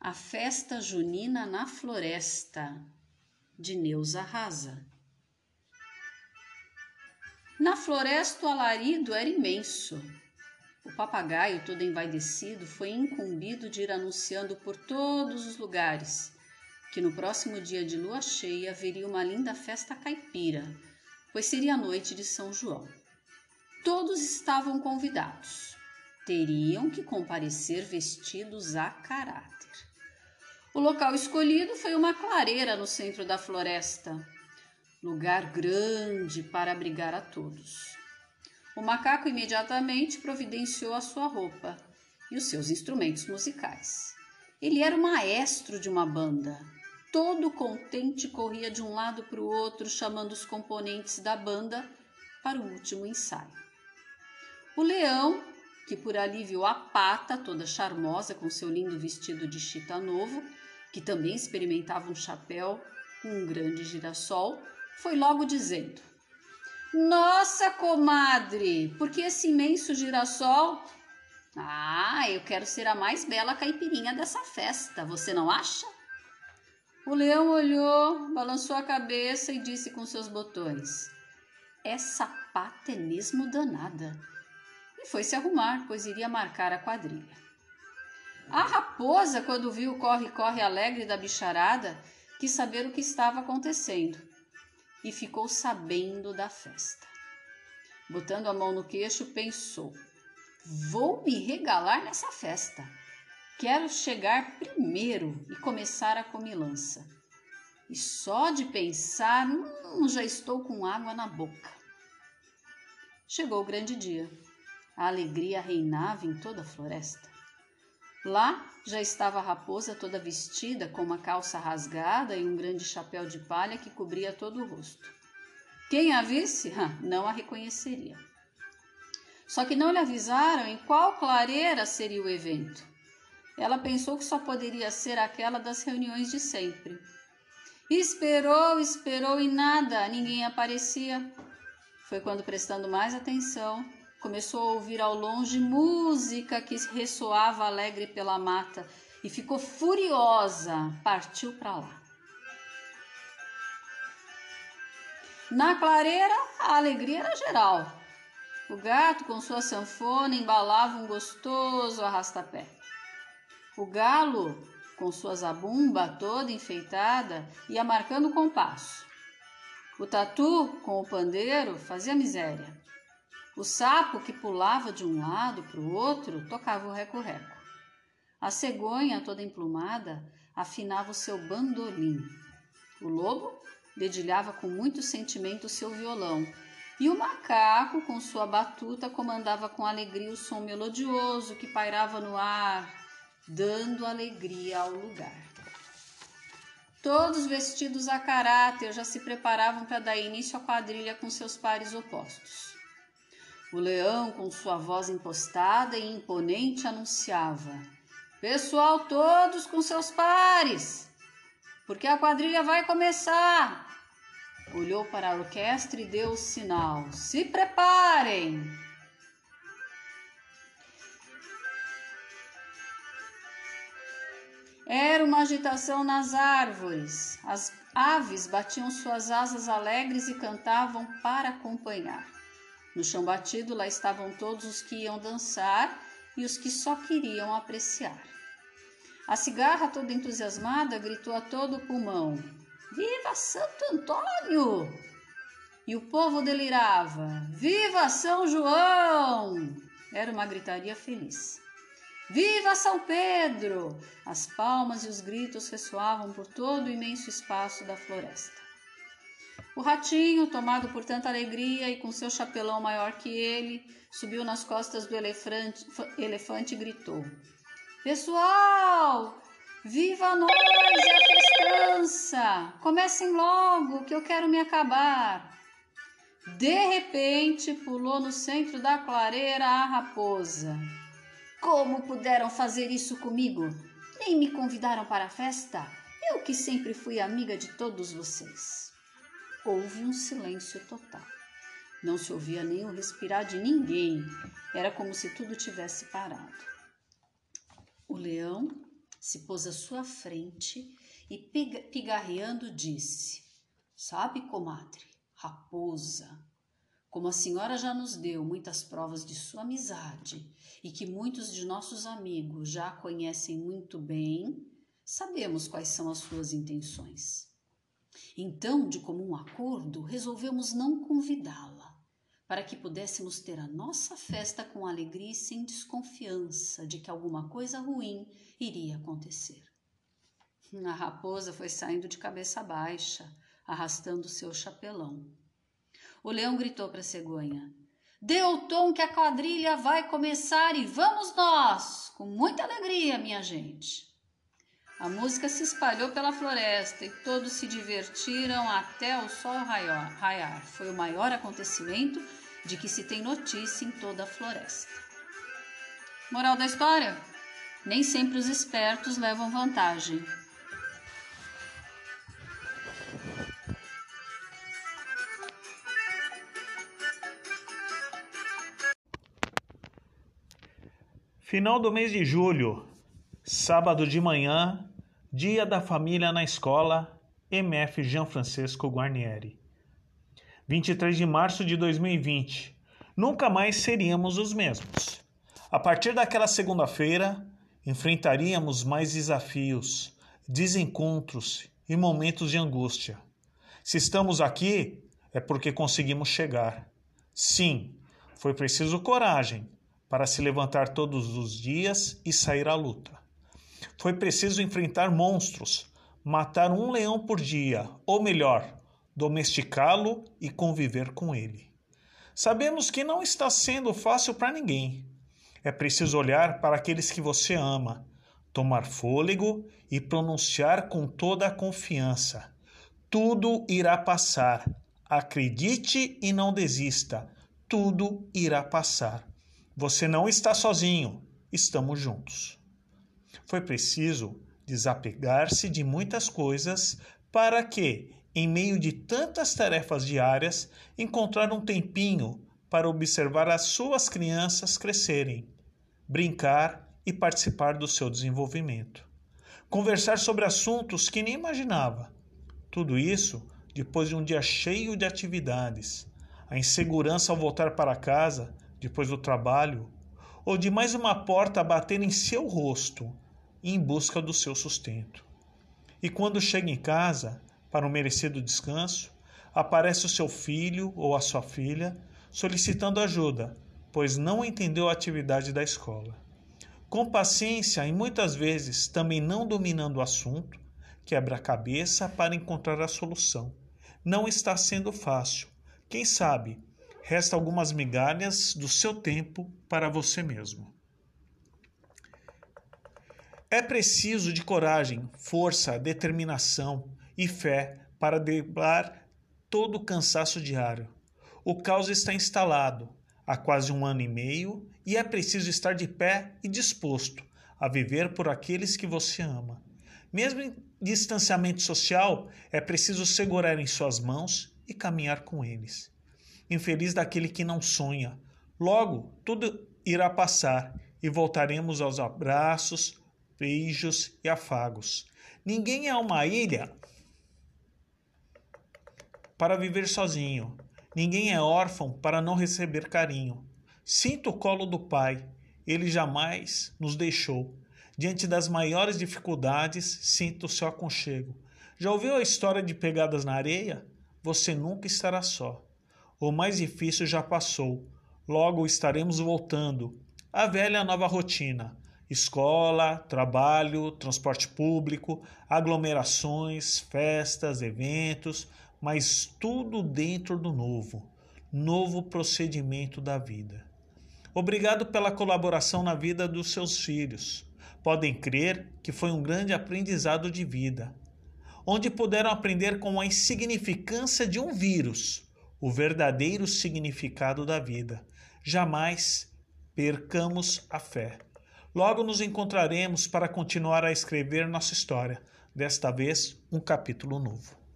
A Festa Junina na Floresta, de Neuza Rasa. Na floresta o alarido era imenso. O papagaio, todo envaidecido, foi incumbido de ir anunciando por todos os lugares que no próximo dia de lua cheia haveria uma linda festa caipira, pois seria a noite de São João. Todos estavam convidados. Teriam que comparecer vestidos a caráter. O local escolhido foi uma clareira no centro da floresta, lugar grande para abrigar a todos. O macaco imediatamente providenciou a sua roupa e os seus instrumentos musicais. Ele era o maestro de uma banda. Todo contente corria de um lado para o outro, chamando os componentes da banda para o último ensaio. O leão, que por ali viu a pata toda charmosa com seu lindo vestido de chita novo, que também experimentava um chapéu com um grande girassol, foi logo dizendo: Nossa, comadre, por que esse imenso girassol? Ah, eu quero ser a mais bela caipirinha dessa festa, você não acha? O leão olhou, balançou a cabeça e disse com seus botões: Essa pata é mesmo danada e foi se arrumar, pois iria marcar a quadrilha. A raposa, quando viu o corre-corre alegre da bicharada, quis saber o que estava acontecendo e ficou sabendo da festa. Botando a mão no queixo, pensou: Vou me regalar nessa festa. Quero chegar primeiro e começar a comilança. E só de pensar, hum, já estou com água na boca. Chegou o grande dia. A alegria reinava em toda a floresta. Lá já estava a raposa toda vestida com uma calça rasgada e um grande chapéu de palha que cobria todo o rosto. Quem a visse, não a reconheceria. Só que não lhe avisaram em qual clareira seria o evento. Ela pensou que só poderia ser aquela das reuniões de sempre. Esperou, esperou e nada, ninguém aparecia. Foi quando, prestando mais atenção, Começou a ouvir ao longe música que ressoava alegre pela mata e ficou furiosa. Partiu para lá. Na clareira, a alegria era geral. O gato, com sua sanfona, embalava um gostoso arrastapé. O galo, com sua zabumba toda enfeitada, ia marcando o compasso. O tatu, com o pandeiro, fazia miséria. O sapo que pulava de um lado para o outro tocava o reco-reco. A cegonha, toda emplumada, afinava o seu bandolim. O lobo dedilhava com muito sentimento o seu violão, e o macaco, com sua batuta, comandava com alegria o som melodioso que pairava no ar, dando alegria ao lugar. Todos vestidos a caráter já se preparavam para dar início à quadrilha com seus pares opostos. O leão, com sua voz impostada e imponente, anunciava: Pessoal, todos com seus pares, porque a quadrilha vai começar. Olhou para a orquestra e deu o sinal: Se preparem! Era uma agitação nas árvores. As aves batiam suas asas alegres e cantavam para acompanhar. No chão batido, lá estavam todos os que iam dançar e os que só queriam apreciar. A cigarra, toda entusiasmada, gritou a todo pulmão: Viva Santo Antônio! E o povo delirava: Viva São João! Era uma gritaria feliz. Viva São Pedro! As palmas e os gritos ressoavam por todo o imenso espaço da floresta. O ratinho, tomado por tanta alegria e com seu chapelão maior que ele, subiu nas costas do elefante, elefante e gritou: Pessoal, viva nós e a festança! Comecem logo, que eu quero me acabar. De repente, pulou no centro da clareira a raposa. Como puderam fazer isso comigo? Nem me convidaram para a festa? Eu que sempre fui amiga de todos vocês. Houve um silêncio total. Não se ouvia nem o respirar de ninguém. Era como se tudo tivesse parado. O leão se pôs à sua frente e, pigarreando, disse: Sabe, comadre, raposa, como a senhora já nos deu muitas provas de sua amizade e que muitos de nossos amigos já a conhecem muito bem, sabemos quais são as suas intenções. Então, de comum acordo, resolvemos não convidá-la, para que pudéssemos ter a nossa festa com alegria e sem desconfiança de que alguma coisa ruim iria acontecer. A raposa foi saindo de cabeça baixa, arrastando seu chapelão. O leão gritou para a cegonha: Dê o tom que a quadrilha vai começar e vamos nós! Com muita alegria, minha gente! A música se espalhou pela floresta e todos se divertiram até o sol raiar. Foi o maior acontecimento de que se tem notícia em toda a floresta. Moral da história: nem sempre os espertos levam vantagem. Final do mês de julho, sábado de manhã, Dia da Família na Escola, MF Jean Francesco Guarnieri. 23 de março de 2020. Nunca mais seríamos os mesmos. A partir daquela segunda-feira, enfrentaríamos mais desafios, desencontros e momentos de angústia. Se estamos aqui, é porque conseguimos chegar. Sim, foi preciso coragem para se levantar todos os dias e sair à luta. Foi preciso enfrentar monstros, matar um leão por dia, ou melhor, domesticá-lo e conviver com ele. Sabemos que não está sendo fácil para ninguém. É preciso olhar para aqueles que você ama, tomar fôlego e pronunciar com toda a confiança: tudo irá passar. Acredite e não desista. Tudo irá passar. Você não está sozinho, estamos juntos. Foi preciso desapegar-se de muitas coisas para que, em meio de tantas tarefas diárias, encontrar um tempinho para observar as suas crianças crescerem, brincar e participar do seu desenvolvimento. Conversar sobre assuntos que nem imaginava. Tudo isso depois de um dia cheio de atividades. A insegurança ao voltar para casa depois do trabalho, ou de mais uma porta bater em seu rosto em busca do seu sustento. E quando chega em casa, para um merecido descanso, aparece o seu filho ou a sua filha solicitando ajuda, pois não entendeu a atividade da escola. Com paciência e muitas vezes também não dominando o assunto, quebra a cabeça para encontrar a solução. Não está sendo fácil. Quem sabe resta algumas migalhas do seu tempo para você mesmo. É preciso de coragem, força, determinação e fé para driblar todo o cansaço diário. O caos está instalado há quase um ano e meio e é preciso estar de pé e disposto a viver por aqueles que você ama. Mesmo em distanciamento social, é preciso segurar em suas mãos e caminhar com eles infeliz daquele que não sonha. Logo, tudo irá passar e voltaremos aos abraços, beijos e afagos. Ninguém é uma ilha para viver sozinho. Ninguém é órfão para não receber carinho. Sinta o colo do Pai, ele jamais nos deixou. Diante das maiores dificuldades, sinta o seu aconchego. Já ouviu a história de pegadas na areia? Você nunca estará só. O mais difícil já passou. Logo estaremos voltando. A velha nova rotina: escola, trabalho, transporte público, aglomerações, festas, eventos, mas tudo dentro do novo, novo procedimento da vida. Obrigado pela colaboração na vida dos seus filhos. Podem crer que foi um grande aprendizado de vida, onde puderam aprender com a insignificância de um vírus o verdadeiro significado da vida. Jamais percamos a fé. Logo nos encontraremos para continuar a escrever nossa história, desta vez um capítulo novo.